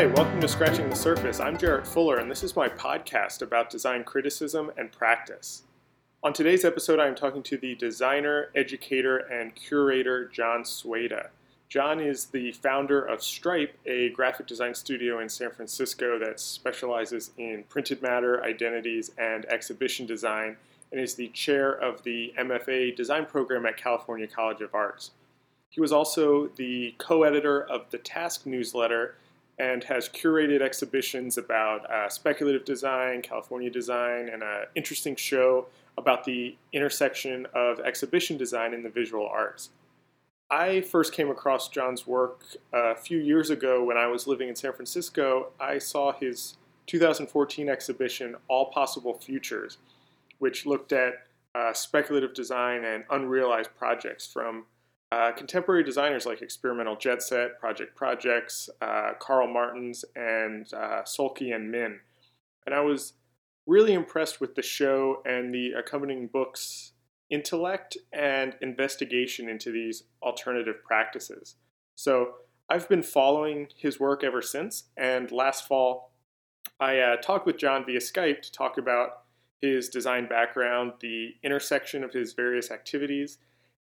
Hi, welcome to Scratching the Surface. I'm Jarrett Fuller, and this is my podcast about design criticism and practice. On today's episode, I'm talking to the designer, educator, and curator Jon Sueda. Jon is the founder of Stripe, a graphic design studio in San Francisco that specializes in printed matter, identities, and exhibition design, and is the chair of the MFA design program at California College of Arts. He was also the co editor of the Task newsletter and has curated exhibitions about uh, speculative design, California design, and an interesting show about the intersection of exhibition design and the visual arts. I first came across Jon's work a few years ago when I was living in San Francisco. I saw his 2014 exhibition, All Possible Futures, which looked at uh, speculative design and unrealized projects from uh, contemporary designers like Experimental Jetset, Project Projects, uh, Karel Martens, and uh, and Min. And I was really impressed with the show and the accompanying books' intellect and investigation into these alternative practices. So I've been following his work ever since, and last fall I uh, talked with Jon via Skype to talk about his design background, the intersection of his various activities,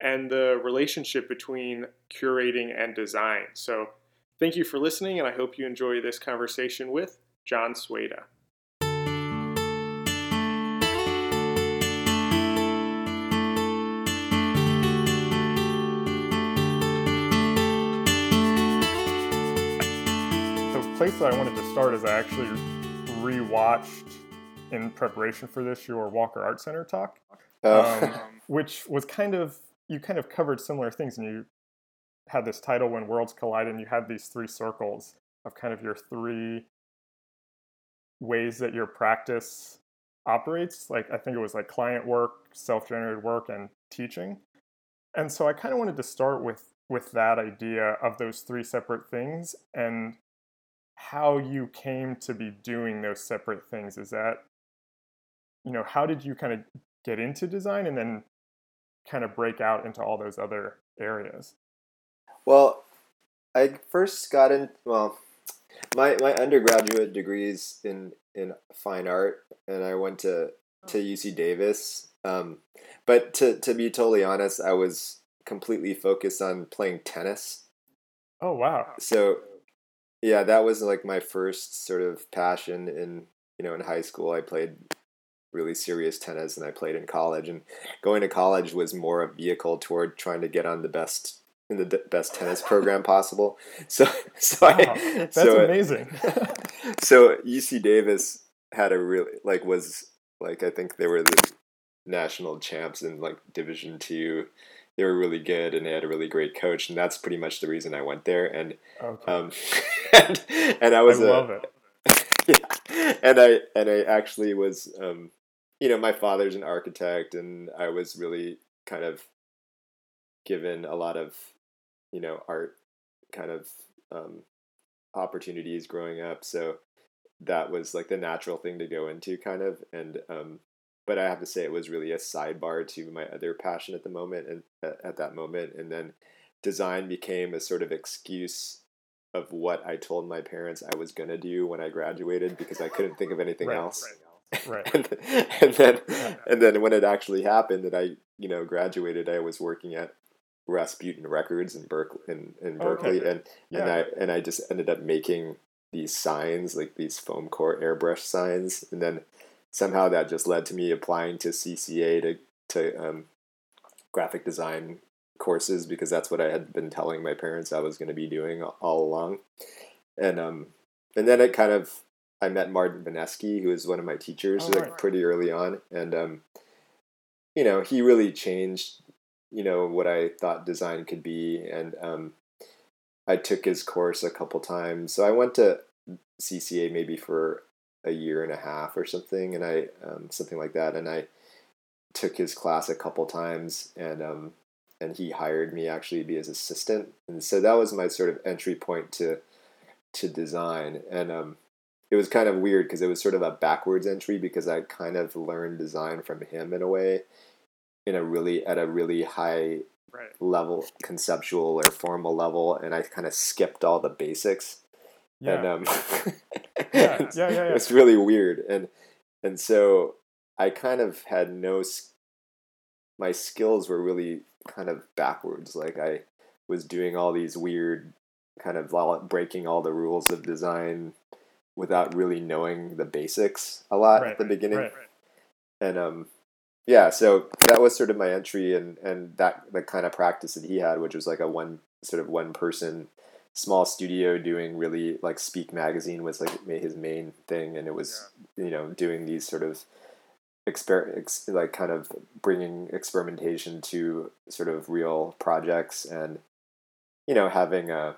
and the relationship between curating and design. So, thank you for listening, and I hope you enjoy this conversation with Jon Sueda. The place that I wanted to start is I actually rewatched in preparation for this your Walker Art Center talk, oh. um, which was kind of you kind of covered similar things and you had this title when worlds collide and you had these three circles of kind of your three ways that your practice operates. Like i think it was like client work self-generated work and teaching. And so i kind of wanted to start with with that idea of those three separate things and how you came to be doing those separate things. Is that you know how did you kind of get into design? And then kind of break out into all those other areas? Well, I first got in. Well, my my undergraduate degrees in in fine art, and I went to to UC Davis. Um, but to to be totally honest, I was completely focused on playing tennis. Oh wow! So, yeah, that was like my first sort of passion in you know in high school. I played really serious tennis and I played in college and going to college was more a vehicle toward trying to get on the best in the best tennis program possible. So so wow, I, that's so amazing. so UC Davis had a really like was like I think they were the national champs in like Division 2 they were really good and they had a really great coach and that's pretty much the reason I went there and okay. um and, and I was I love a, it. yeah. And I and I actually was um you know, my father's an architect, and I was really kind of given a lot of, you know, art kind of um, opportunities growing up. So that was like the natural thing to go into, kind of. And um, but I have to say, it was really a sidebar to my other passion at the moment, and at, at that moment, and then design became a sort of excuse of what I told my parents I was gonna do when I graduated because I couldn't think of anything right, else. Right. Right. and, and then and then when it actually happened that I you know graduated, I was working at Rasputin Records in Berkeley in, in Berkeley, okay. and yeah. and I and I just ended up making these signs like these foam core airbrush signs, and then somehow that just led to me applying to CCA to to um, graphic design courses because that's what I had been telling my parents I was going to be doing all along, and um and then it kind of I met Martin Venezky, who was one of my teachers, oh, like right. pretty early on, and um, you know, he really changed, you know, what I thought design could be, and um, I took his course a couple times. So I went to CCA maybe for a year and a half or something, and I um, something like that, and I took his class a couple times, and um, and he hired me actually to be his assistant, and so that was my sort of entry point to to design, and um, it was kind of weird because it was sort of a backwards entry because I kind of learned design from him in a way, in a really at a really high right. level, conceptual or formal level, and I kind of skipped all the basics. Yeah. And um, yeah, yeah, yeah, yeah. It's really weird, and and so I kind of had no. My skills were really kind of backwards. Like I was doing all these weird, kind of breaking all the rules of design without really knowing the basics a lot right, at the beginning. Right, right. And um, yeah, so that was sort of my entry and and that the kind of practice that he had, which was like a one sort of one person small studio doing really like Speak Magazine was like his main thing, and it was yeah. you know doing these sort of exper ex- like kind of bringing experimentation to sort of real projects and you know having a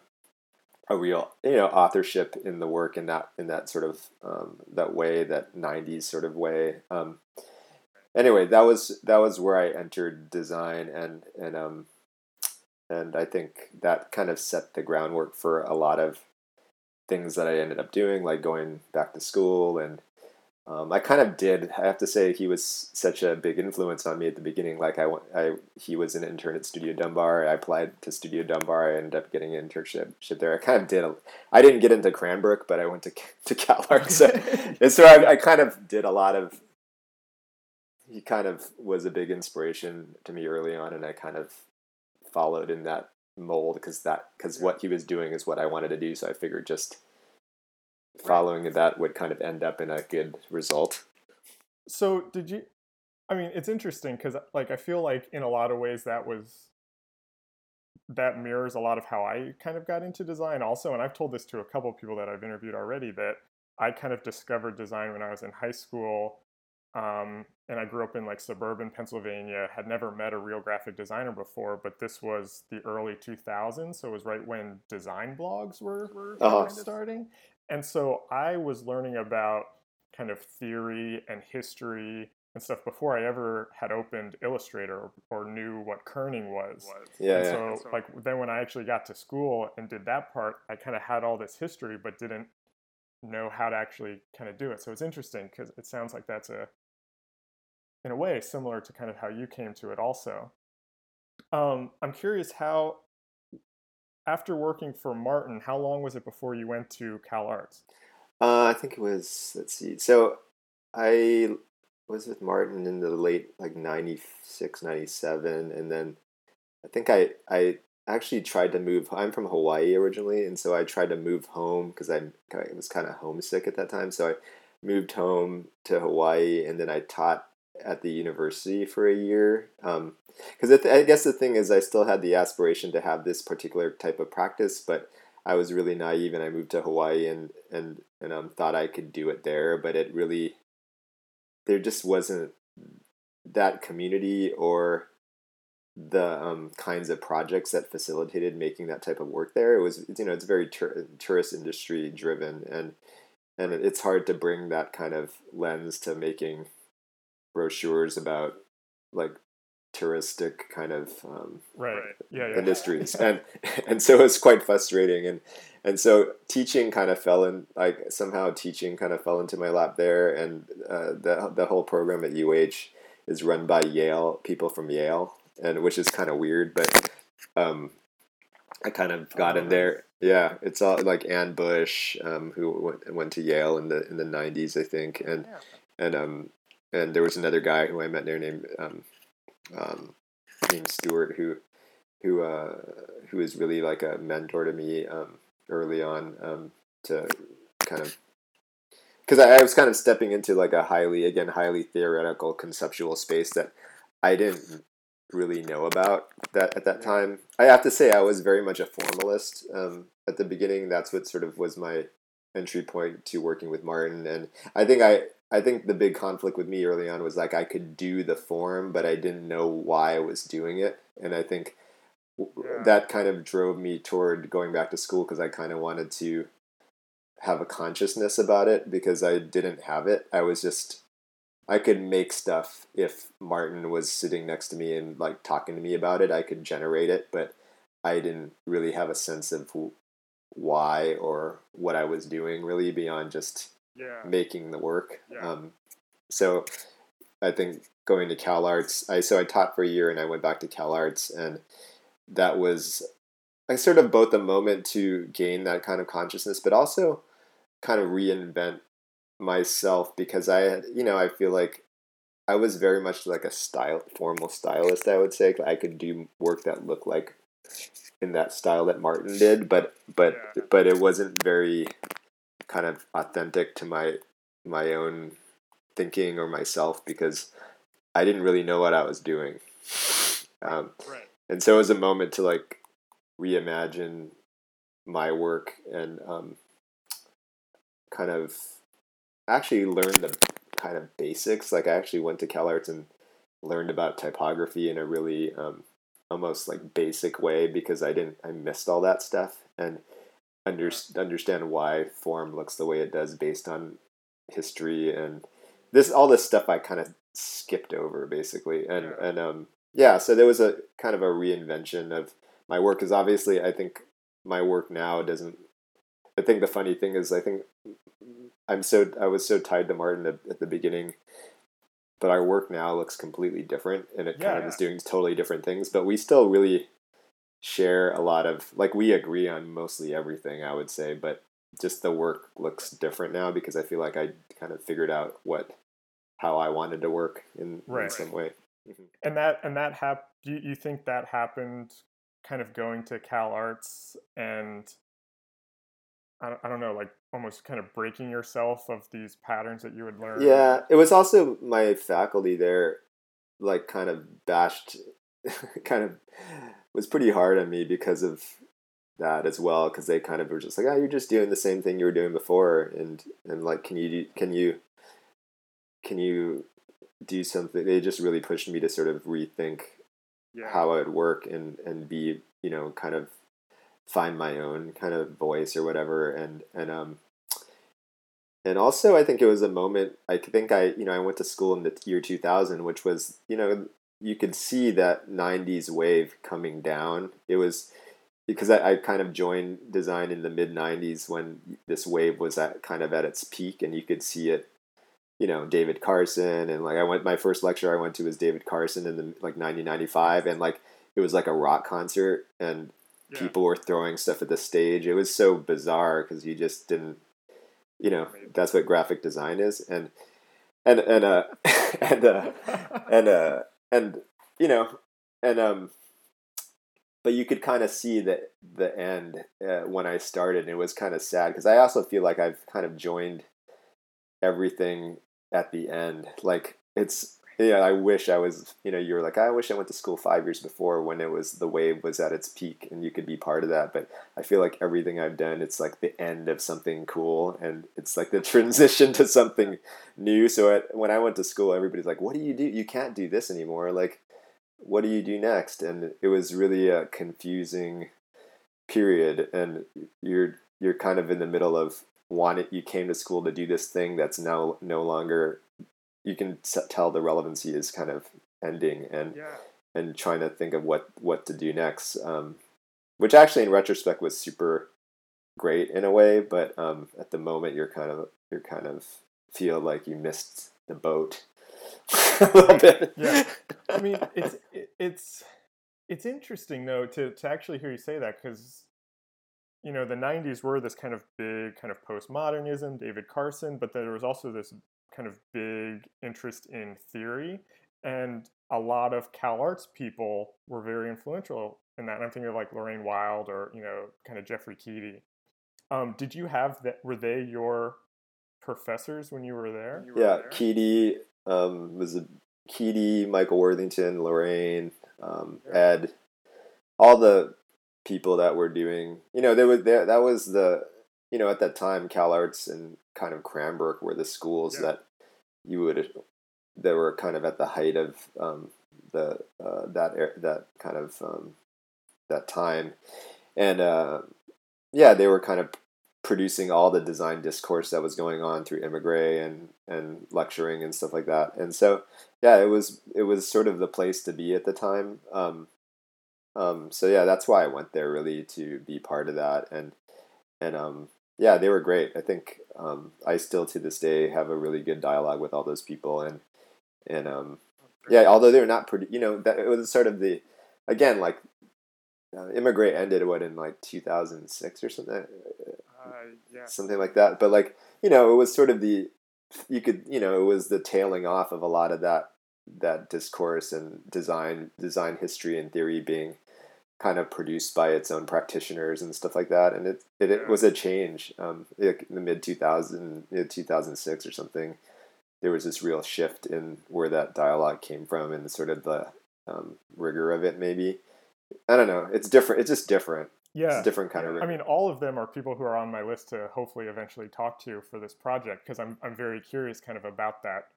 a real you know authorship in the work in that in that sort of um, that way that 90s sort of way. Um, anyway that was that was where i entered design and and um and i think that kind of set the groundwork for a lot of things that i ended up doing like going back to school and um, I kind of did. I have to say he was such a big influence on me at the beginning. Like I, I he was an intern at Studio Dumbar. I applied to Studio Dumbar. I ended up getting an internship there. I kind of did. I didn't get into Cranbrook, but I went to to CalArts. So, and so I, I kind of did a lot of. He kind of was a big inspiration to me early on, and I kind of followed in that mold because that because what he was doing is what I wanted to do. So I figured just following that would kind of end up in a good result. So did you? I mean, it's interesting because like I feel like in a lot of ways that was that mirrors a lot of how I kind of got into design also. And I've told this to a couple people that I've interviewed already that I kind of discovered design when I was in high school. Um, and I grew up in like suburban Pennsylvania, had never met a real graphic designer before, but this was the early 2000s. So it was right when design blogs were, were uh-huh. starting. And so I was learning about kind of theory and history and stuff before I ever had opened Illustrator or, or knew what kerning was. Yeah, and yeah. So, so like then when I actually got to school and did that part, I kind of had all this history but didn't know how to actually kind of do it. So it's interesting because it sounds like that's a in a way similar to kind of how you came to it also. Um, I'm curious how after working for Martin, how long was it before you went to CalArts? Uh, I think it was, let's see. So I was with Martin in the late, like 96, 97. And then I think I, I actually tried to move. I'm from Hawaii originally. And so I tried to move home because I was kind of homesick at that time. So I moved home to Hawaii and then I taught at the university for a year. Um, because I guess the thing is, I still had the aspiration to have this particular type of practice, but I was really naive, and I moved to Hawaii and and and um, thought I could do it there, but it really there just wasn't that community or the um, kinds of projects that facilitated making that type of work there. It was you know it's very tur- tourist industry driven, and and it's hard to bring that kind of lens to making brochures about like touristic kind of um, right. yeah, yeah. industries. And and so it's quite frustrating. And and so teaching kind of fell in like somehow teaching kind of fell into my lap there. And uh, the the whole program at UH is run by Yale people from Yale and which is kind of weird but um, I kind of got oh, in there. Yeah it's all like Ann Bush um, who went, went to Yale in the in the 90s I think. And yeah. and um and there was another guy who I met there named um, um, named Stewart who who uh, who was really like a mentor to me um, early on um, to kind of because I, I was kind of stepping into like a highly again highly theoretical conceptual space that I didn't really know about that at that time. I have to say I was very much a formalist um, at the beginning. That's what sort of was my entry point to working with Martin, and I think I I think the big conflict with me early on was like I could do the form, but I didn't know why I was doing it, and I think yeah. that kind of drove me toward going back to school because I kind of wanted to have a consciousness about it because I didn't have it. I was just I could make stuff if Martin was sitting next to me and like talking to me about it. I could generate it, but I didn't really have a sense of why or what I was doing really beyond just yeah. making the work. Yeah. Um, so I think going to Cal Arts, I so I taught for a year and I went back to Cal Arts and that was I sort of both a moment to gain that kind of consciousness, but also kind of reinvent myself because I had, you know, I feel like I was very much like a style formal stylist. I would say I could do work that looked like in that style that Martin did, but but yeah. but it wasn't very kind of authentic to my my own thinking or myself because I didn't really know what I was doing. Um, right. And so it was a moment to like reimagine my work and um, kind of actually learn the kind of basics. Like I actually went to CalArts and learned about typography in a really um, almost like basic way because I didn't I missed all that stuff and under, understand why form looks the way it does based on history and this all this stuff I kind of skipped over basically and yeah. and um yeah so there was a kind of a reinvention of my work because obviously I think my work now doesn't I think the funny thing is I think I'm so I was so tied to Martin at, at the beginning but our work now looks completely different and it yeah, kind of yeah. is doing totally different things but we still really share a lot of like we agree on mostly everything i would say but just the work looks different now because i feel like i kind of figured out what how i wanted to work in, right. in some way mm-hmm. and that and that hap- you, you think that happened kind of going to cal arts and I don't, I don't know like almost kind of breaking yourself of these patterns that you would learn yeah it was also my faculty there like kind of bashed kind of was pretty hard on me because of that as well because they kind of were just like oh you're just doing the same thing you were doing before and and like can you can you can you do something they just really pushed me to sort of rethink yeah. how I would work and and be you know kind of find my own kind of voice or whatever and and um and also I think it was a moment I think I you know I went to school in the year 2000 which was you know you could see that 90s wave coming down. It was because I, I kind of joined design in the mid 90s when this wave was at kind of at its peak and you could see it you know david carson and like i went my first lecture i went to was david carson in the like 1995 and like it was like a rock concert and yeah. people were throwing stuff at the stage it was so bizarre because you just didn't you know that's what graphic design is and and and uh and uh and uh and you know, and um, but you could kind of see the the end uh, when I started. And it was kind of sad because I also feel like I've kind of joined everything at the end. Like it's yeah, I wish I was. You know, you were like, I wish I went to school five years before when it was the wave was at its peak, and you could be part of that. But I feel like everything I've done, it's like the end of something cool, and it's like the transition to something new. So at, when I went to school, everybody's like, "What do you do? You can't do this anymore." Like, what do you do next? And it was really a confusing period, and you're you're kind of in the middle of wanting. You came to school to do this thing that's now no longer you can tell the relevancy is kind of ending and yeah. and trying to think of what what to do next um, which actually in retrospect was super great in a way but um, at the moment you're kind of you're kind of feel like you missed the boat a little bit yeah i mean it's it's it's interesting though to to actually hear you say that because you know the 90s were this kind of big kind of postmodernism david carson but there was also this kind of big interest in theory, and a lot of Cal Arts people were very influential in that. And I'm thinking of like Lorraine Wild or you know, kind of Jeffrey Keedy. Um, did you have that? Were they your professors when you were there? You were yeah, there? Keedy um, was a Keedy, Michael Worthington, Lorraine, um, yeah. Ed, all the people that were doing. You know, there was there that was the you know at that time Cal Arts and kind of Cranbrook were the schools yeah. that you would that were kind of at the height of um, the uh, that that kind of um, that time, and uh, yeah, they were kind of producing all the design discourse that was going on through Emigre and and lecturing and stuff like that. And so yeah, it was it was sort of the place to be at the time. Um, um, so yeah, that's why I went there really to be part of that and and um, yeah, they were great. I think um, I still to this day have a really good dialogue with all those people, and and um, yeah, although they're not pretty, you know, that it was sort of the again like uh, Emigre ended what in like 2006 or something, uh, yeah. something like that. But like you know, it was sort of the you could you know it was the tailing off of a lot of that that discourse and design design history and theory being kind of produced by its own practitioners and stuff like that and it it, it was a change um, in the mid 2000 2006 or something there was this real shift in where that dialogue came from and sort of the um, rigor of it maybe. I don't know it's different it's just different. Yeah. it's different kind of rigor. i mean all of them are people who are on my list to hopefully eventually talk to for this project because I'm, I'm very curious kind of about that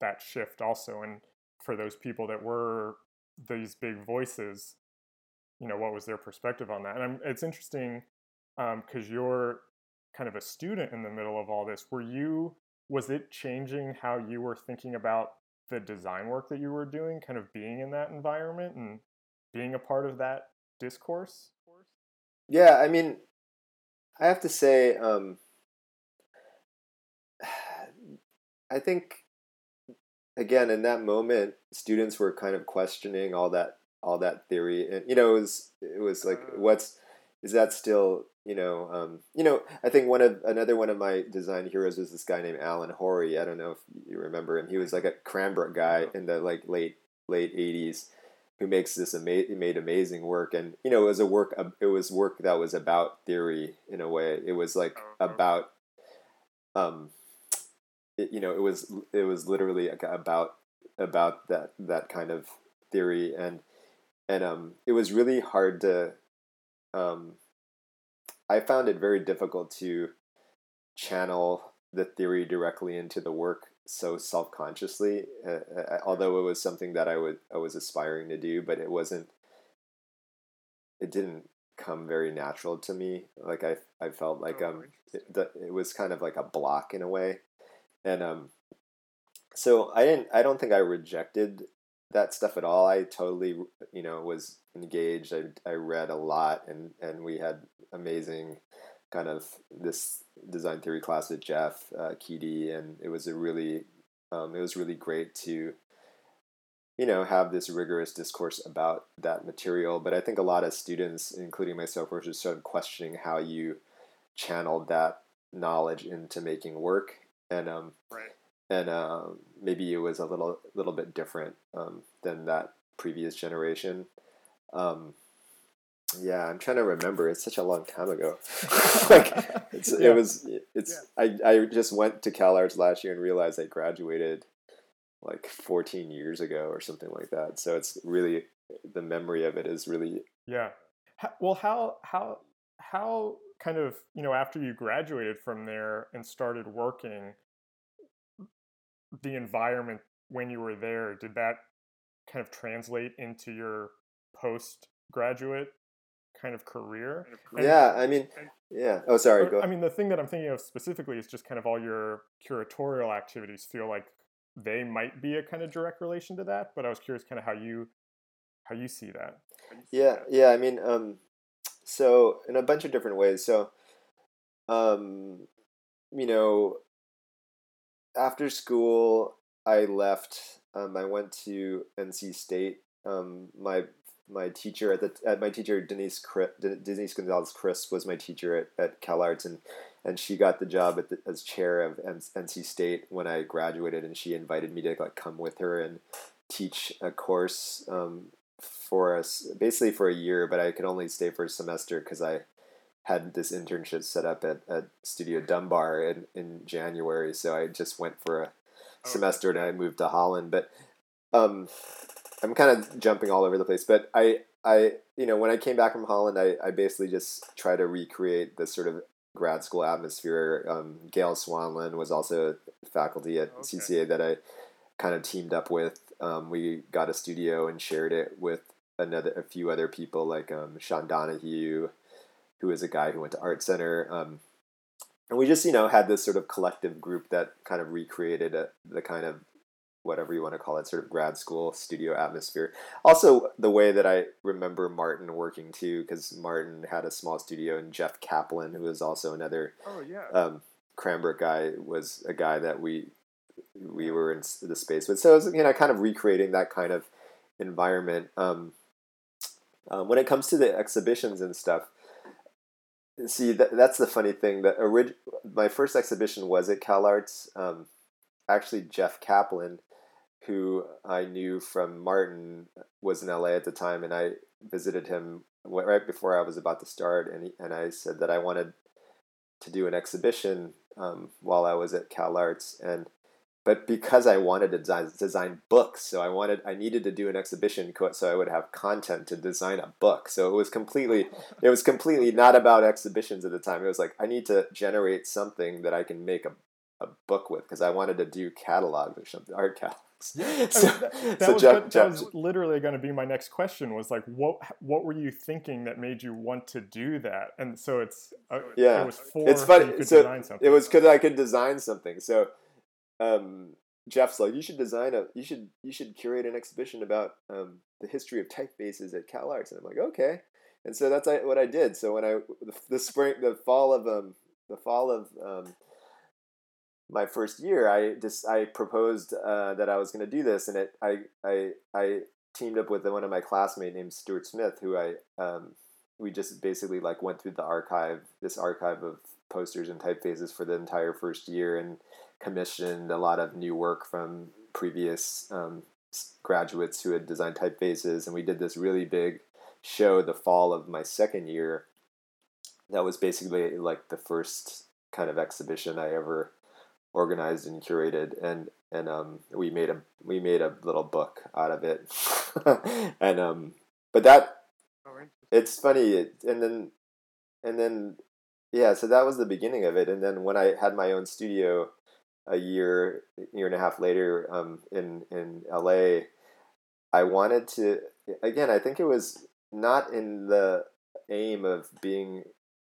that shift also and for those people that were these big voices you know what was their perspective on that and I'm, it's interesting because um, you're kind of a student in the middle of all this were you was it changing how you were thinking about the design work that you were doing kind of being in that environment and being a part of that discourse? Yeah i mean i have to say um, i think again in that moment students were kind of questioning all that all that theory and you know it was it was like uh. what's is that still you know um, you know i think one of another one of my design heroes was this guy named Allen Hori i don't know if you remember him. He was like a cranbrook guy in the like late late 80s who makes this ama- made amazing work. And you know it was a work it was work that was about theory in a way. It was like oh, about um it, you know it was it was literally about about that that kind of theory. And and um it was really hard to um I found it very difficult to channel the theory directly into the work so self-consciously uh, uh although it was something that I would I was aspiring to do but it wasn't it didn't come very natural to me. Like I I felt like oh, um it, the, it was kind of like a block in a way. And um so i didn't i don't think i rejected that stuff at all. I totally you know was engaged. I, I read a lot and and we had amazing kind of this design theory class with jeff uh, Keedy, and it was a really um, it was really great to you know have this rigorous discourse about that material. But i think a lot of students including myself were just sort of questioning how you channeled that knowledge into making work. And um, right. And um, maybe it was a little little bit different um, than that previous generation. Um, yeah, I'm trying to remember. It's such a long time ago. like it's, yeah. it was. It's. Yeah. I I just went to CalArts last year and realized I graduated like 14 years ago or something like that. So it's really the memory of it is really. Yeah. Well, how how how kind of you know after you graduated from there and started working the environment when you were there did that kind of translate into your postgraduate kind of career yeah i mean yeah oh sorry go. i mean the thing that i'm thinking of specifically is just kind of all your curatorial activities feel like they might be a kind of direct relation to that but i was curious kind of how you how you see that see yeah that. yeah i mean um so in a bunch of different ways. So, um, you know, after school, I left. Um, I went to NC State. Um, my my teacher at the at my teacher Denise Denise Gonzalez Crisp was my teacher at, at CalArts and and she got the job the, as chair of NC State when I graduated and she invited me to like come with her and teach a course um, for us basically for a year, but I could only stay for a semester because I had this internship set up at, at Studio Dumbar in, in January. So I just went for a oh. semester and I moved to Holland. But um, I'm kind of jumping all over the place. But I, I, you know, when I came back from Holland, I, I basically just try to recreate the sort of grad school atmosphere. Um, Gail Swanlund was also faculty at okay. CCA that I kind of teamed up with um, we got a studio and shared it with another a few other people like um, Sean Donahue, who is a guy who went to Art Center. Um, and we just you know had this sort of collective group that kind of recreated a, the kind of whatever you want to call it sort of grad school studio atmosphere also the way that i remember martin working too because martin had a small studio and Geoff Kaplan who is also another oh yeah um, cranbrook guy was a guy that we we were in the space with. So it was, you know, kind of recreating that kind of environment. Um, Um, when it comes to the exhibitions and stuff, see that, that's the funny thing. That orig- my first exhibition was at CalArts. Um, actually, Geoff Kaplan, who I knew from Martin, was in LA at the time, and I visited him right before I was about to start, and he, and I said that I wanted to do an exhibition um, while I was at CalArts, and but because I wanted to design, design books, so I wanted I needed to do an exhibition so I would have content to design a book. So it was completely it was completely not about exhibitions at the time. It was like I need to generate something that I can make a, a book with because I wanted to do catalogs or something, art catalogs. Yeah, so, that, that, so was, Geoff, that, Geoff, was literally going to be my next question. Was like, what what were you thinking that made you want to do that? And so it's uh, yeah, it was for it's funny. So it was because I could design something. So um, Geoff's like, you should design a, you should, you should curate an exhibition about um, the history of typefaces at CalArts, and I'm like, okay. And so that's what I did. So when I the, the spring, the fall of um, the fall of um, my first year, I just I proposed uh, that I was going to do this, and it I I I teamed up with one of my classmates named Stuart Smith, who I um, we just basically like went through the archive, this archive of posters and typefaces for the entire first year, and commissioned a lot of new work from previous um, graduates who had designed typefaces, and we did this really big show the fall of my second year. That was basically like the first kind of exhibition I ever organized and curated, and and um, we made a we made a little book out of it, and um, but that oh, it's funny, it, and then and then yeah, so that was the beginning of it, and then when I had my own studio a year year and a half later um, in in LA, I wanted to again. I think it was not in the aim of being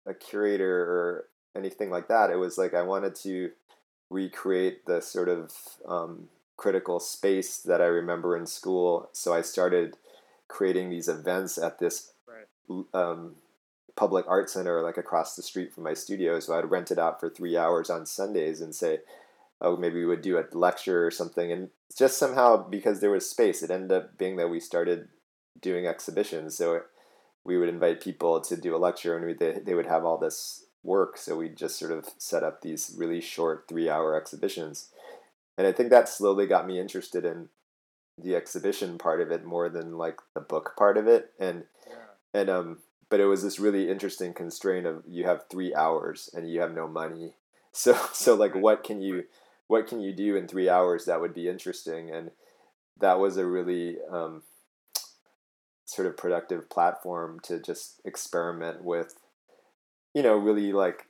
a curator or anything like that. It was like I wanted to recreate the sort of um, critical space that I remember in school. So I started creating these events at this right. um, public art center, like across the street from my studio. So I'd rent it out for three hours on Sundays and say, oh, maybe we would do a lecture or something. And just somehow, because there was space, it ended up being that we started doing exhibitions. So we would invite people to do a lecture and we, they, they would have all this work. So we just sort of set up these really short three hour exhibitions. And I think that slowly got me interested in the exhibition part of it more than like the book part of it. And, yeah. and, um, but it was this really interesting constraint of you have three hours and you have no money. So, so like, what can you, what can you do in three hours that would be interesting? And that was a really um, sort of productive platform to just experiment with, you know, really like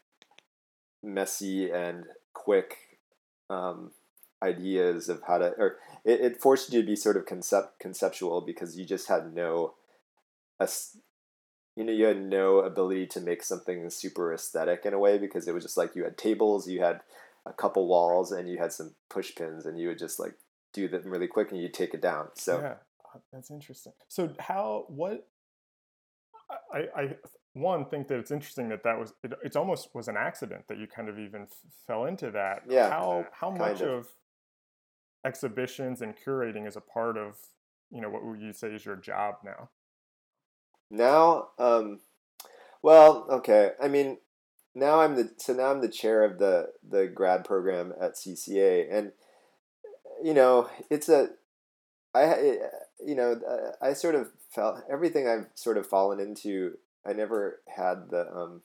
messy and quick um, ideas of how to, or it, it forced you to be sort of concept conceptual because you just had no, a, you know, you had no ability to make something super aesthetic in a way because it was just like you had tables, you had a couple walls and you had some push pins and you would just like do them really quick and you take it down. So yeah, uh, that's interesting. So how what I, I one think that it's interesting that that was it, it's almost was an accident that you kind of even f- fell into that. Yeah. How how much of. of. exhibitions and curating is a part of you know what would you say is your job now? Now, um, well, okay. I mean, now I'm the so now I'm the chair of the the grad program at CCA, and you know it's a I you know I sort of felt everything I've sort of fallen into. I never had the um,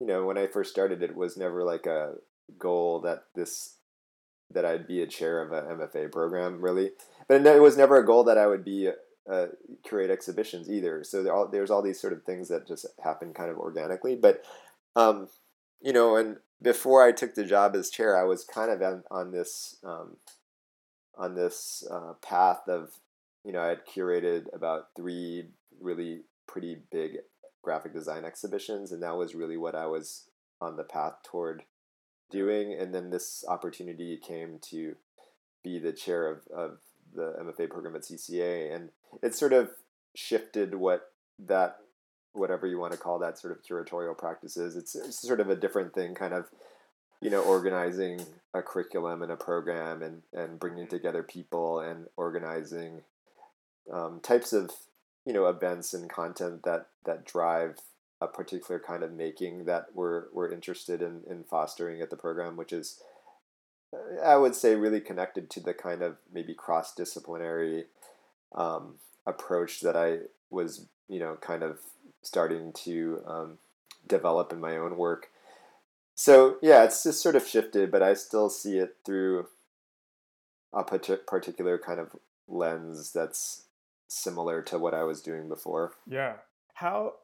you know when I first started it was never like a goal that this that I'd be a chair of a MFA program really, but it was never a goal that I would be uh, curate exhibitions either. So there all, there's all these sort of things that just happen kind of organically. But um, you know, and before I took the job as chair, I was kind of on, on this um, on this uh, path of you know I had curated about three really pretty big graphic design exhibitions, and that was really what I was on the path toward doing. And then this opportunity came to be the chair of, of the MFA program at CCA, and it sort of shifted what that whatever you want to call that sort of curatorial practices. It's, it's sort of a different thing, kind of, you know, organizing a curriculum and a program and, and bringing together people and organizing um, types of you know events and content that that drive a particular kind of making that we're we're interested in in fostering at the program, which is I would say really connected to the kind of maybe cross disciplinary um, approach that I was you know kind of starting to um, develop in my own work. So yeah, it's just sort of shifted, but I still see it through a particular kind of lens that's similar to what I was doing before. Yeah. How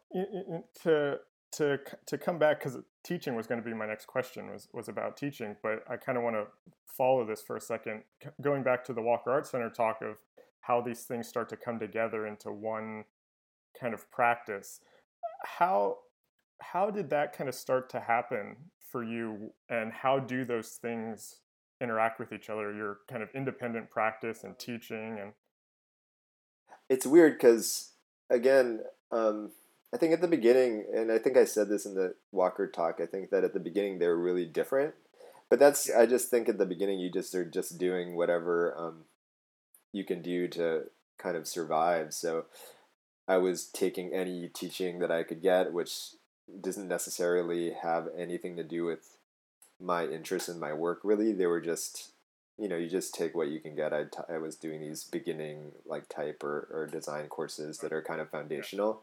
to to to come back because teaching was going to be my next question was was about teaching, but I kind of want to follow this for a second. Going back to the Walker Art Center talk of how these things start to come together into one kind of practice. How how did that kind of start to happen for you and how do those things interact with each other your kind of independent practice and teaching and it's weird because again um, i think at the beginning and i think i said this in the walker talk i think that at the beginning they're really different but that's i just think at the beginning you just are just doing whatever um, you can do to kind of survive so i was taking any teaching that i could get which doesn't necessarily have anything to do with my interest in my work really. They were just you know you just take what you can get. I, t- I was doing these beginning like type or, or design courses that are kind of foundational.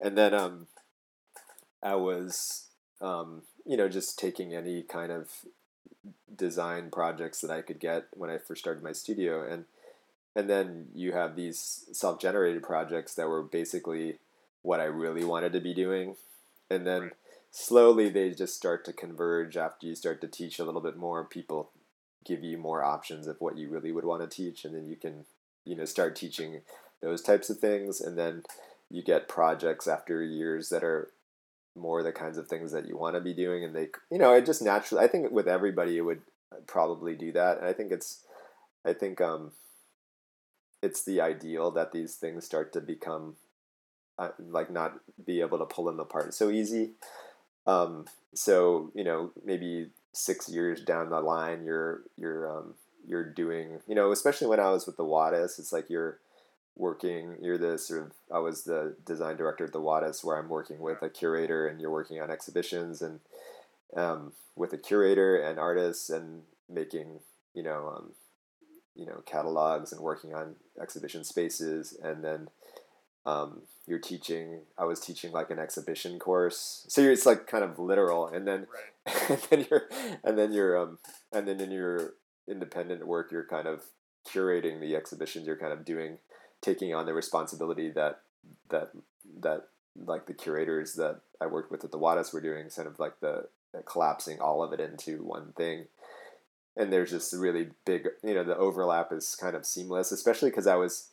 And then um i was um you know just taking any kind of design projects that i could get when i first started my studio. And and then you have these self-generated projects that were basically what i really wanted to be doing. And then right. slowly they just start to converge after you start to teach a little bit more. People give you more options of what you really would want to teach and then you can you know start teaching those types of things. And then you get projects after years that are more the kinds of things that you want to be doing and they you know it just naturally i think with everybody it would probably do that. And i think it's i think um it's the ideal that these things start to become uh, like not be able to pull them apart so easy. Um, so you know maybe six years down the line, you're you're um, you're doing you know especially when I was with the Wattis, it's like you're working you're the sort of I was the design director at the Wattis where I'm working with a curator and you're working on exhibitions and um, with a curator and artists and making you know um, you know catalogs and working on exhibition spaces and then um, you're teaching i was teaching like an exhibition course so it's like kind of literal and then right. and then you're and then you're um and then in your independent work you're kind of curating the exhibitions you're kind of doing taking on the responsibility that that that like the curators that i worked with at the Wattis were doing kind of like the collapsing all of it into one thing and there's just really big you know the overlap is kind of seamless especially because i was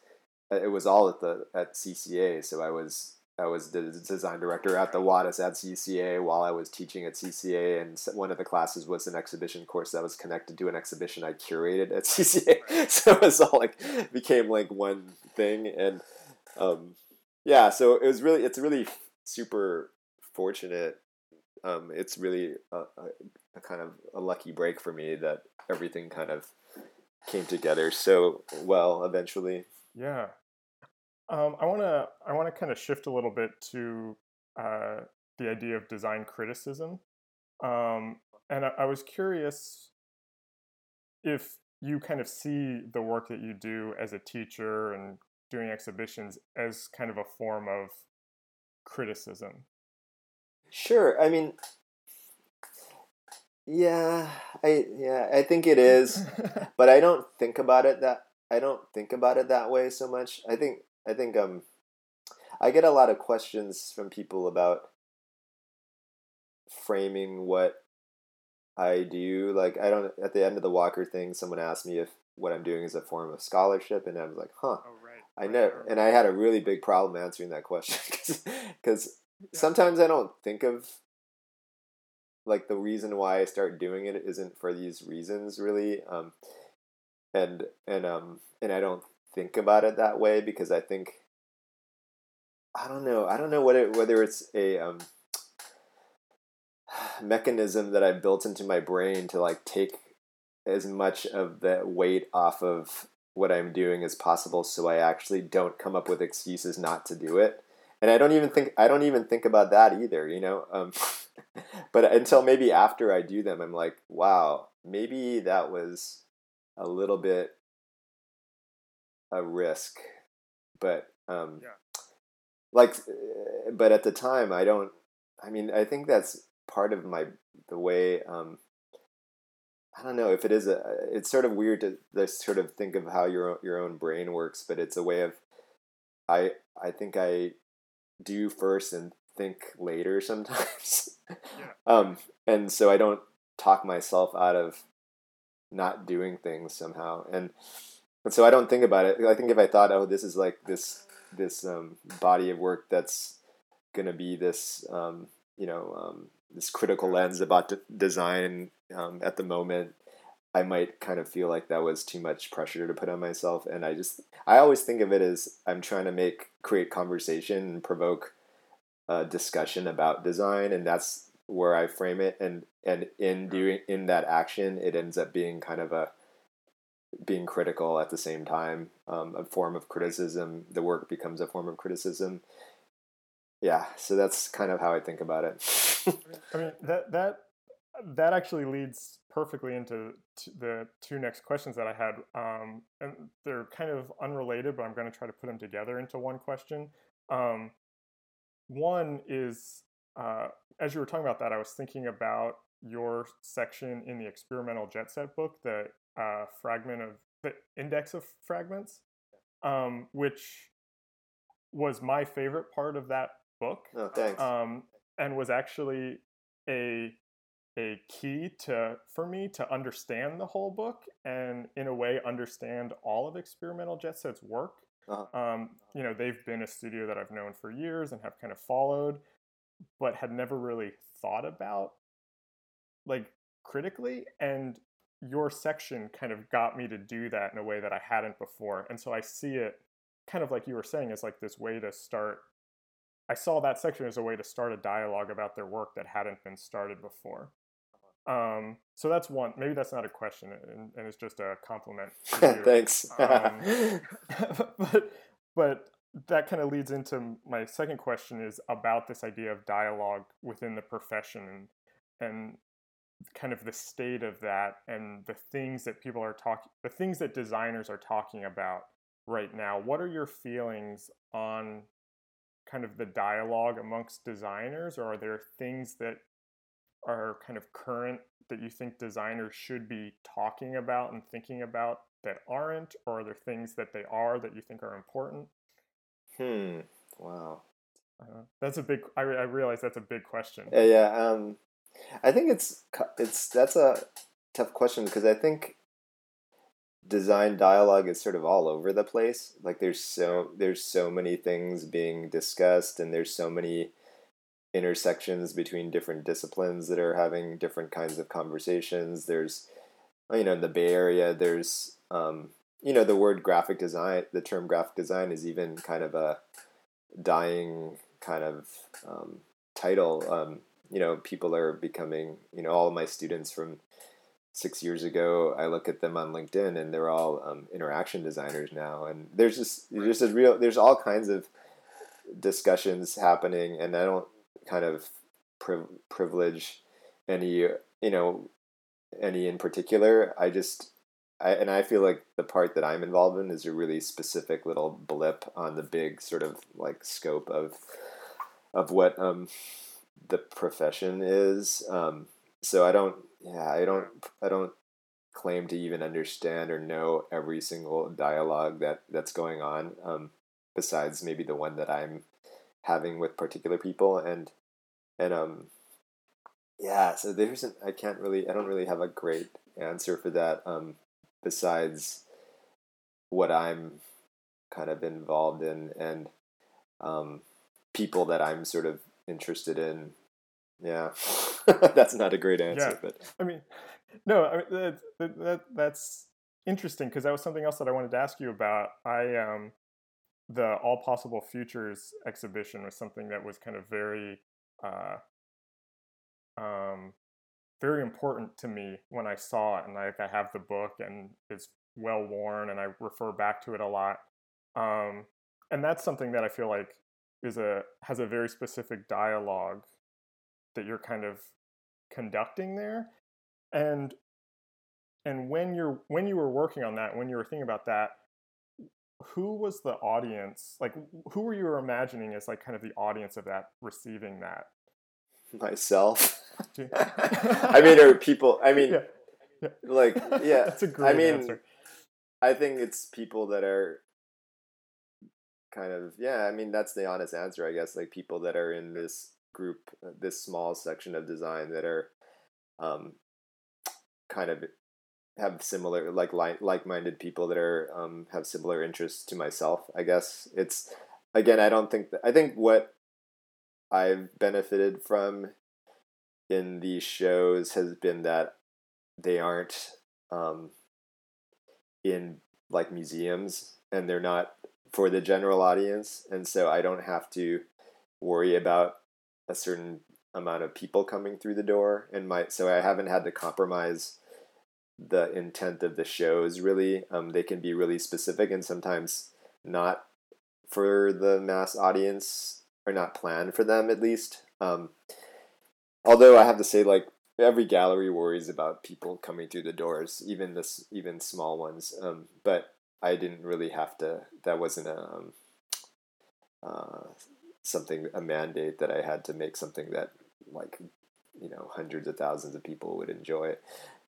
it was all at the at CCA. So I was I was the design director at the Wattis at CCA while I was teaching at CCA, and one of the classes was an exhibition course that was connected to an exhibition I curated at CCA. So it was all like became like one thing, and um, yeah. So it was really it's really super fortunate. Um, it's really a, a, a kind of a lucky break for me that everything kind of came together so well eventually. Yeah. Um, I want to I want to kind of shift a little bit to uh, the idea of design criticism, um, and I, I, was curious if you kind of see the work that you do as a teacher and doing exhibitions as kind of a form of criticism. Sure. I mean, yeah, I yeah, I think it is, but I don't think about it that I don't think about it that way so much. I think I think um I get a lot of questions from people about framing what I do. Like I don't at the end of the Walker thing, someone asked me if what I'm doing is a form of scholarship, and I was like, huh. Oh, right. I know, right, right. and I had a really big problem answering that question because yeah. sometimes I don't think of like the reason why I start doing it isn't for these reasons really. Um, and and um and I don't think about it that way because I think I don't know I don't know what it, whether it's a um, mechanism that I built into my brain to like take as much of the weight off of what I'm doing as possible so I actually don't come up with excuses not to do it. And I don't even think I don't even think about that either, you know. Um, but until maybe after I do them, I'm like, wow, maybe that was a little bit a risk, but um, yeah. like, uh, but at the time, I don't. I mean, I think that's part of my the way. Um, I don't know if it is a. It's sort of weird to, to sort of think of how your your own brain works, but it's a way of. I I think I do first and think later sometimes. yeah. Um, and so I don't talk myself out of not doing things somehow. And, and so I don't think about it. I think if I thought, oh, this is like this this um, body of work that's gonna be this um, you know um, this critical lens about design um, at the moment I might kind of feel like that was too much pressure to put on myself. And I just, I always think of it as I'm trying to make, create conversation and provoke a discussion about design. And that's where I frame it. And, and in doing, in that action, it ends up being kind of a, being critical at the same time, um, a form of criticism. The work becomes a form of criticism. Yeah. So that's kind of how I think about it. I mean, that, that, that actually leads perfectly into the two next questions that I had. Um, and they're kind of unrelated, but I'm going to try to put them together into one question. Um, one is, uh, as you were talking about that, I was thinking about your section in the Experimental Jetset book, the uh, fragment of the index of fragments, um, which was my favorite part of that book. Oh, thanks. Um, and was actually a a key to for me to understand the whole book and in a way understand all of Experimental Jetset's work uh-huh. um, you know they've been a studio that i've known for years and have kind of followed but had never really thought about like critically and your section kind of got me to do that in a way that i hadn't before and so i see it kind of like you were saying as like this way to start I saw that section as a way to start a dialogue about their work that hadn't been started before. Um, so that's one. Maybe that's not a question, and, and it's just a compliment. Thanks. um, but but that kind of leads into my second question is about this idea of dialogue within the profession and and kind of the state of that and the things that people are talking the things that designers are talking about right now what are your feelings on kind of the dialogue amongst designers or are there things that are kind of current that you think designers should be talking about and thinking about that aren't, or are there things that they are that you think are important? Hmm. Wow. Uh, that's a big. I, I realize that's a big question. Yeah. Yeah. Um, I think it's it's that's a tough question because I think design dialogue is sort of all over the place. Like there's so there's so many things being discussed, and there's so many intersections between different disciplines that are having different kinds of conversations. There's, you know, in the Bay Area, there's, um, you know, the word graphic design, the term graphic design is even kind of a dying kind of um, title. Um, you know, people are becoming, you know, all of my students from six years ago, I look at them on LinkedIn and they're all um, interaction designers now. And there's just, there's just a real, there's all kinds of discussions happening. And I don't, kind of priv- privilege any you know any in particular. I just I, and I feel like the part that I'm involved in is a really specific little blip on the big sort of like scope of of what um, the profession is. Um, so I don't, yeah, I don't, I don't claim to even understand or know every single dialogue that that's going on. Um, besides maybe the one that I'm having with particular people, and and um, yeah, so there isn't. I can't really. I don't really have a great answer for that. Um, besides what I'm kind of involved in and um, people that I'm sort of interested in. Yeah, that's not a great answer, yeah. but I mean, no, I mean, that, that, that's interesting because that was something else that I wanted to ask you about. I um, the All Possible Futures exhibition was something that was kind of very uh, um, very important to me when I saw it, and like I have the book and it's well worn, and I refer back to it a lot. Um, and that's something that I feel like is a has a very specific dialogue that you're kind of conducting there, and and when you're when you were working on that, when you were thinking about that, who was the audience? Like, who were you imagining as like kind of the audience of that receiving that? Myself. I mean, are people? I mean, yeah. Yeah. like, yeah. That's a great I mean, answer. I think it's people that are kind of yeah. I mean, that's the honest answer, I guess. Like people that are in this group, this small section of design that are, um, kind of have similar like like-minded people that are um, have similar interests to myself i guess. It's again i don't think that, i think what i've benefited from in these shows has been that they aren't um, in like museums and they're not for the general audience and so i don't have to worry about a certain amount of people coming through the door and my so i haven't had to compromise the intent of the shows really um, they can be really specific and sometimes not for the mass audience or not planned for them at least. Um, although i have to say like every gallery worries about people coming through the doors even this even small ones. Um, but i didn't really have to that wasn't a um, uh, something a mandate that i had to make something that like you know hundreds of thousands of people would enjoy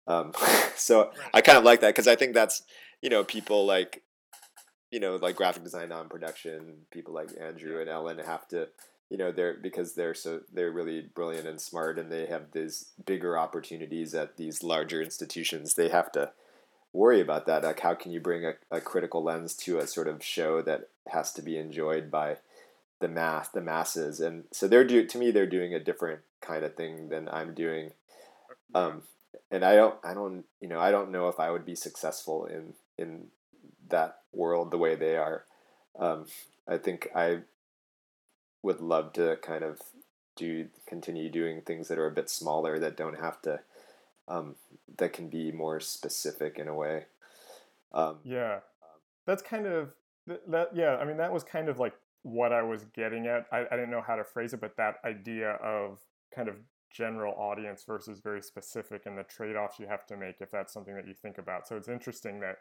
um, so I kind of like that because I think that's you know people like you know like graphic design non production people like Andrew and Ellen have to you know they're because they're so they're really brilliant and smart and they have these bigger opportunities at these larger institutions they have to worry about that like how can you bring a, a critical lens to a sort of show that has to be enjoyed by the mass the masses and so they're do to me they're doing a different kind of thing than i'm doing. Um, and I don't I don't you know I don't know if I would be successful in in that world the way they are. Um, I think I would love to kind of do continue doing things that are a bit smaller that don't have to um, that can be more specific in a way. Um, yeah, that's kind of that. Yeah, I mean that was kind of like what I was getting at. I, I didn't know how to phrase it, but that idea of kind of general audience versus very specific and the trade-offs you have to make if that's something that you think about. So it's interesting that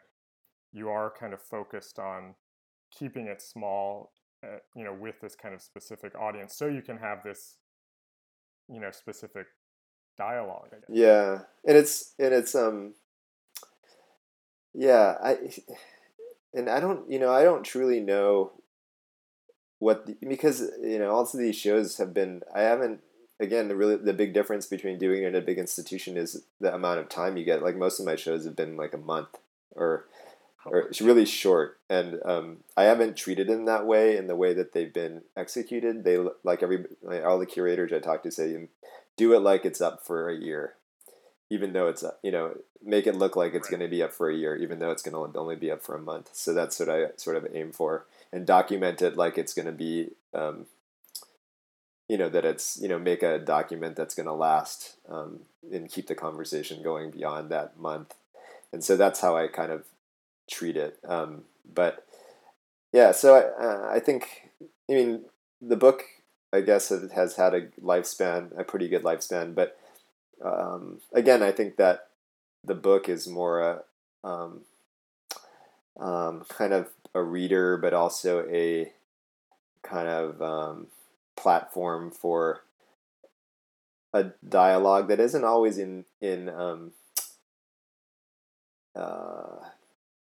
you are kind of focused on keeping it small uh, you know with this kind of specific audience so you can have this you know specific dialogue yeah and it's and it's um yeah i and i don't you know i don't truly know what the, because you know also these shows have been i haven't again, the really the big difference between doing it in a big institution is the amount of time you get. Like most of my shows have been like a month or or it's really short, and um, I haven't treated them that way in the way that they've been executed. They like every like all the curators I talk to say, do it like it's up for a year, even though it's you know make it look like it's right. going to be up for a year, even though it's going to only be up for a month. So that's what I sort of aim for, and document it like it's going to be um, you know that it's you know make a document that's going to last um, and keep the conversation going beyond that month. And so that's how i kind of treat it um, but yeah so I, uh, I think i mean the book i guess it has had a lifespan a pretty good lifespan but um, again i think that the book is more a um, um, kind of a reader but also a kind of um, platform for a dialogue that isn't always in in um, uh,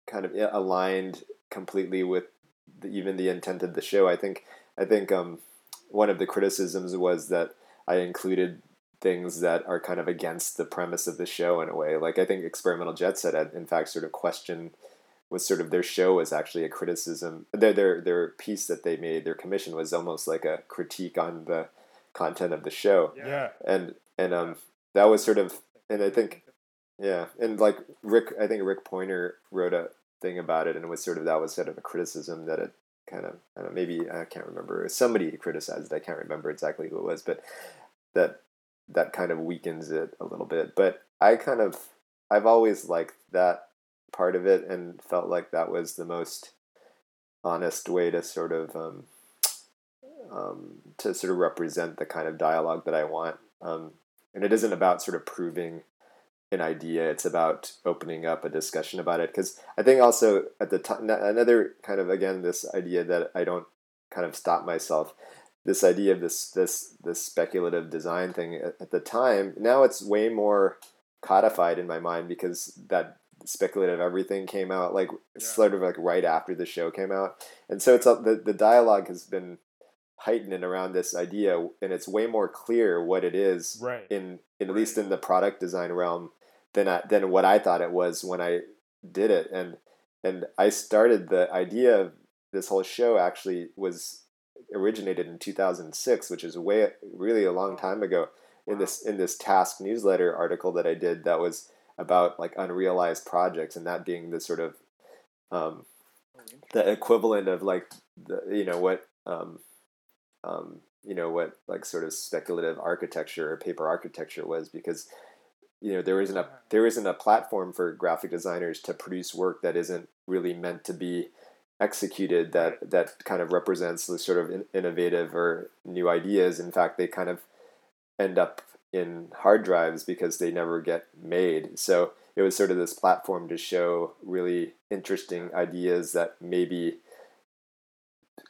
kind of aligned completely with the, even the intent of the show. I think I think um, one of the criticisms was that I included things that are kind of against the premise of the show in a way. Like I think Experimental Jetset had in fact sort of questioned was sort of their show was actually a criticism. Their their their piece that they made, their commission was almost like a critique on the content of the show. Yeah. And and um that was sort of and I think yeah, and like Rick I think Rick Poynor wrote a thing about it and it was sort of that was sort of a criticism that it kind of I know, maybe I can't remember somebody criticized it. I can't remember exactly who it was, but that that kind of weakens it a little bit. But I kind of I've always liked that part of it and felt like that was the most honest way to sort of um, um, to sort of represent the kind of dialogue that I want. Um, and it isn't about sort of proving an idea; it's about opening up a discussion about it. Because I think also at the time, another kind of again this idea that I don't kind of stop myself. This idea of this this this speculative design thing at, at the time now it's way more codified in my mind because that speculative everything came out like yeah. sort of like right after the show came out. And so it's uh, the the dialogue has been heightened around this idea and it's way more clear what it is right. in, in at least in the product design realm than I, than what I thought it was when I did it. And and I started the idea of this whole show actually was originated in 2006 which is way really a long time ago in this in this task newsletter article that I did that was about like unrealized projects and that being the sort of um, the equivalent of like the you know what um, um, you know what like sort of speculative architecture or paper architecture was because you know there isn't a there isn't a platform for graphic designers to produce work that isn't really meant to be executed that that kind of represents the sort of innovative or new ideas. In fact they kind of end up in hard drives because they never get made. So it was sort of this platform to show really interesting ideas that maybe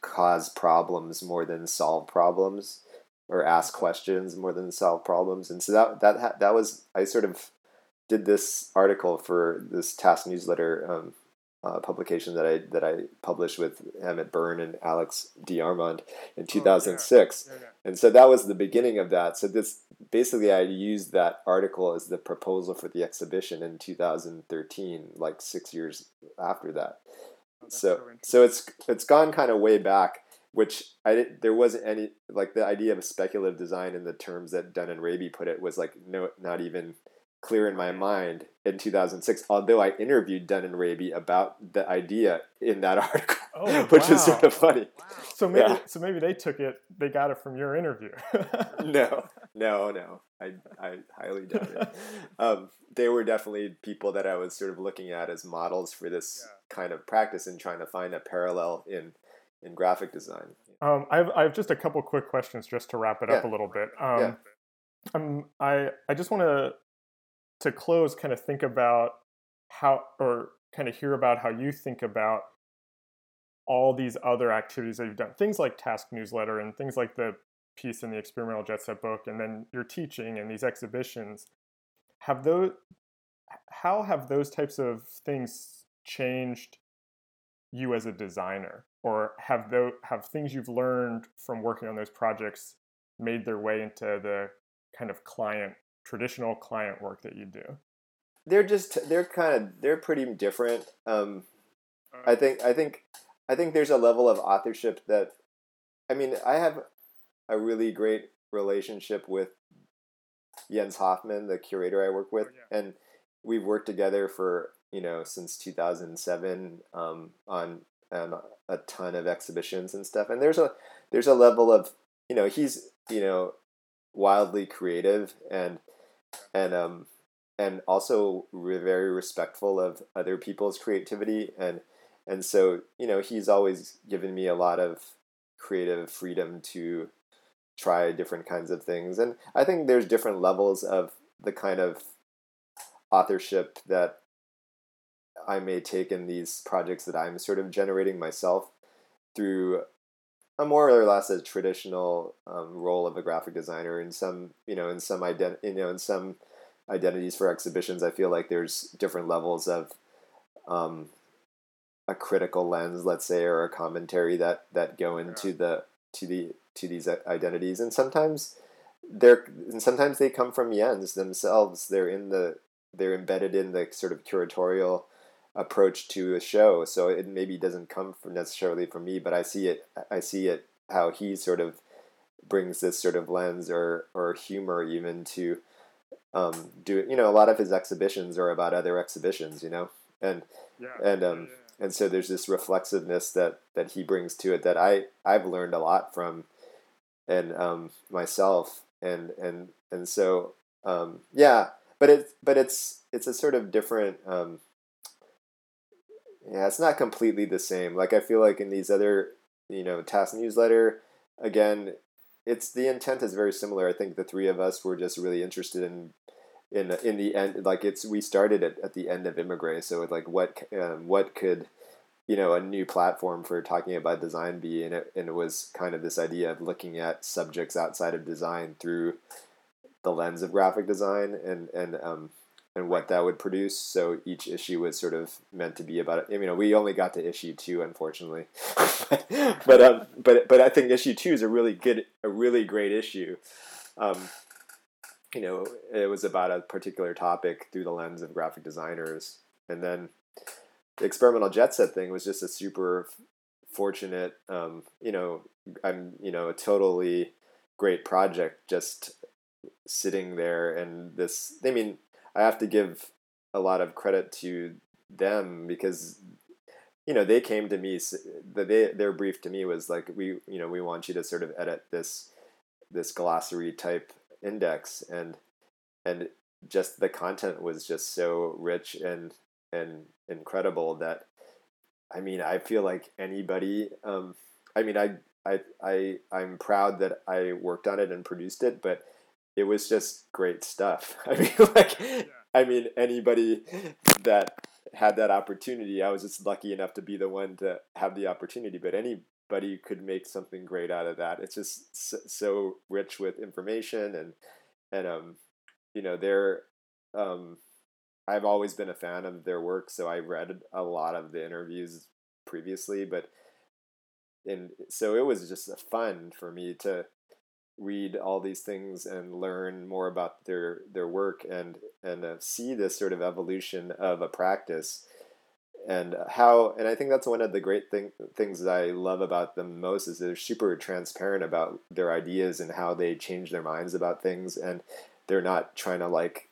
cause problems more than solve problems or ask questions more than solve problems. And so that that that was I sort of did this article for this task newsletter um, uh, publication that I that I published with Emmet Byrne and Alex DeArmond in 2006. Oh, yeah. Yeah, yeah. And so that was the beginning of that. So this basically I used that article as the proposal for the exhibition in 2013, like six years after that. Oh, so so, so it's it's gone kind of way back. Which I did, there wasn't any like the idea of speculative design in the terms that Dunne and Raby put it was like no not even clear in my mind in 2006, although I interviewed Dunne and Raby about the idea in that article, oh, which wow. is sort of funny. Wow. So maybe, yeah. so maybe they took it, they got it from your interview. no, no, no. I, I highly doubt it. Um, they were definitely people that I was sort of looking at as models for this yeah. kind of practice and trying to find a parallel in, in graphic design. Um, I have, I have just a couple quick questions just to wrap it yeah. up a little bit. Um, yeah. Um, I, I just want to to close, kind of think about how, or kind of hear about how you think about all these other activities that you've done, things like Task Newsletter and things like the piece in the Experimental Jetset book, and then your teaching and these exhibitions. Have those, how have those types of things changed you as a designer, or have those, have things you've learned from working on those projects made their way into the kind of client traditional client work that you do? They're just they're kind of they're pretty different. Um, I think I think I think there's a level of authorship that I mean I have a really great relationship with Jens Hoffmann, the curator I work with, oh, yeah. and we've worked together for you know since 2007 um, on on a ton of exhibitions and stuff. And there's a there's a level of you know he's you know wildly creative and and um and also re- very respectful of other people's creativity and and so you know he's always given me a lot of creative freedom to try different kinds of things. And i think there's different levels of the kind of authorship that i may take in these projects that i'm sort of generating myself through a more or less a traditional um, role of a graphic designer in some you know in some ident- you know in some identities for exhibitions. I feel like there's different levels of um, a critical lens let's say or a commentary that that go into yeah. the to the to these identities. And sometimes they're and sometimes they come from Jens themselves. They're in the they're embedded in the sort of curatorial approach to a show. So it maybe doesn't come from necessarily from me, but I see it. I see it how he sort of brings this sort of lens or or humor even to um, do. It you know, a lot of his exhibitions are about other exhibitions. You know, and yeah. and um, yeah. and so there's this reflexiveness that that he brings to it that I I've learned a lot from, and um, myself and and and so um, yeah, but it's but it's it's a sort of different. Um, yeah, it's not completely the same. Like I feel like in these other, you know, task newsletter, again, it's the intent is very similar. I think the three of us were just really interested in in in the end like it's we started at, at the end of Emigre so like what um, what could you know a new platform for talking about design be and it, and it was kind of this idea of looking at subjects outside of design through the lens of graphic design and and um and what that would produce so each issue was sort of meant to be about you know we only got to issue two unfortunately but but um but but I think issue two is a really good a really great issue um you know, it was about a particular topic through the lens of graphic designers. And then the Experimental Jetset thing was just a super fortunate, um, you know, I'm, you know, a totally great project just sitting there. And this, I mean, I have to give a lot of credit to them because you know they came to me the they, their brief to me was like we you know we want you to sort of edit this this glossary type index and and just the content was just so rich and and incredible that I mean I feel like anybody um, I mean I I I I'm proud that I worked on it and produced it but it was just great stuff I mean like yeah. I mean anybody that had that opportunity I was just lucky enough to be the one to have the opportunity but anybody could make something great out of that. It's just so, rich with information and and um you know they're um I've always been a fan of their work, so I read a lot of the interviews previously, but and so it was just fun for me to read all these things and learn more about their their work and and uh, see this sort of evolution of a practice. And how and i think that's one of the great thing, things that i love about them most is they're super transparent about their ideas and how they change their minds about things. And they're not trying to like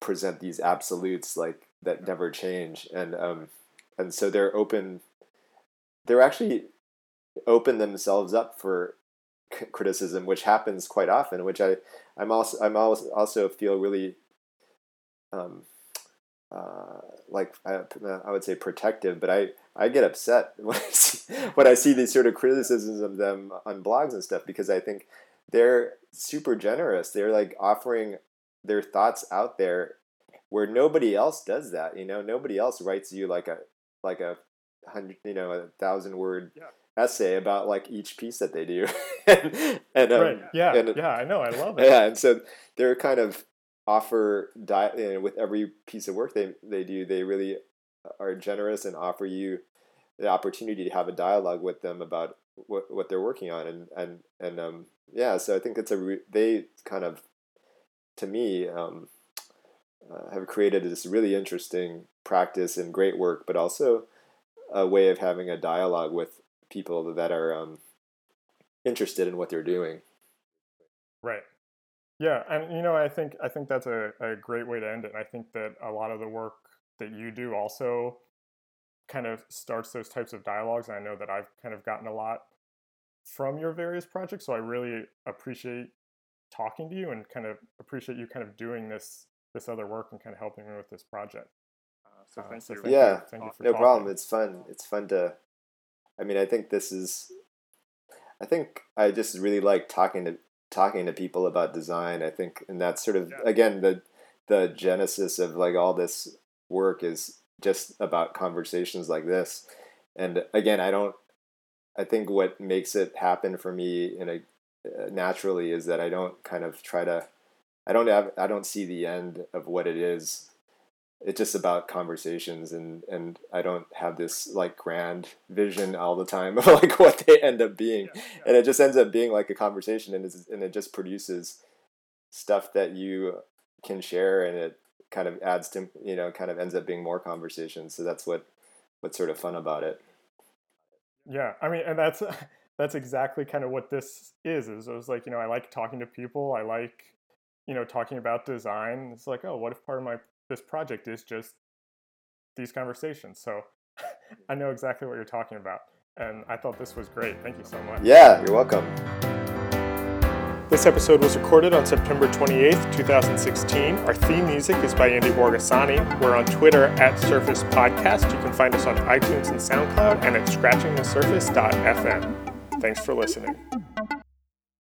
present these absolutes like that never change. And um and so they're open they're actually open themselves up for criticism which happens quite often which i i'm also i'm also also feel really um uh, like I, I, would say protective, but I, I get upset when I see when I see these sort of criticisms of them on blogs and stuff because I think they're super generous. They're like offering their thoughts out there where nobody else does that. You know, nobody else writes you like a like a hundred, you know, a thousand word yeah. Essay about like each piece that they do. and, and um, right. yeah, and, yeah, I know, I love it. Yeah, and so they're kind of offer di- you know, with every piece of work they, they do they really are generous and offer you the opportunity to have a dialogue with them about what, what they're working on and and and um yeah so i think it's a re- they kind of to me um, uh, have created this really interesting practice and great work but also a way of having a dialogue with people that are um, interested in what they're doing right yeah, and you know, I think I think that's a, a great way to end it. I think that a lot of the work that you do also kind of starts those types of dialogues. And I know that I've kind of gotten a lot from your various projects, so I really appreciate talking to you and kind of appreciate you kind of doing this this other work and kind of helping me with this project. Uh, so thank uh, you. Thank yeah, you, thank you no talking. problem. It's fun. It's fun to. I mean, I think this is. I think I just really like talking to talking to people about design. I think, and that's sort of yeah. again the the genesis of like all this work is just about conversations like this. And again, I don't. I think what makes it happen for me in a uh, naturally is that I don't kind of try to. I don't have. I don't see the end of what it is it's just about conversations and and I don't have this like grand vision all the time of like what they end up being. Yeah, yeah. and it just ends up being like a conversation and and it just produces stuff that you can share and it kind of adds to you know kind of ends up being more conversations. So that's what what's sort of fun about it. Yeah I mean and that's that's exactly kind of what this is is it was like you know I like talking to people. I like you know talking about design. It's like oh what if part of my this project is just these conversations. So I know exactly what you're talking about. And I thought this was great. Thank you so much. Yeah, you're welcome. This episode was recorded on September 28th, 2016. Our theme music is by Andy Borgasani. We're on Twitter at Surface Podcast. You can find us on iTunes and SoundCloud and at scratchingthesurface.fm. Thanks for listening.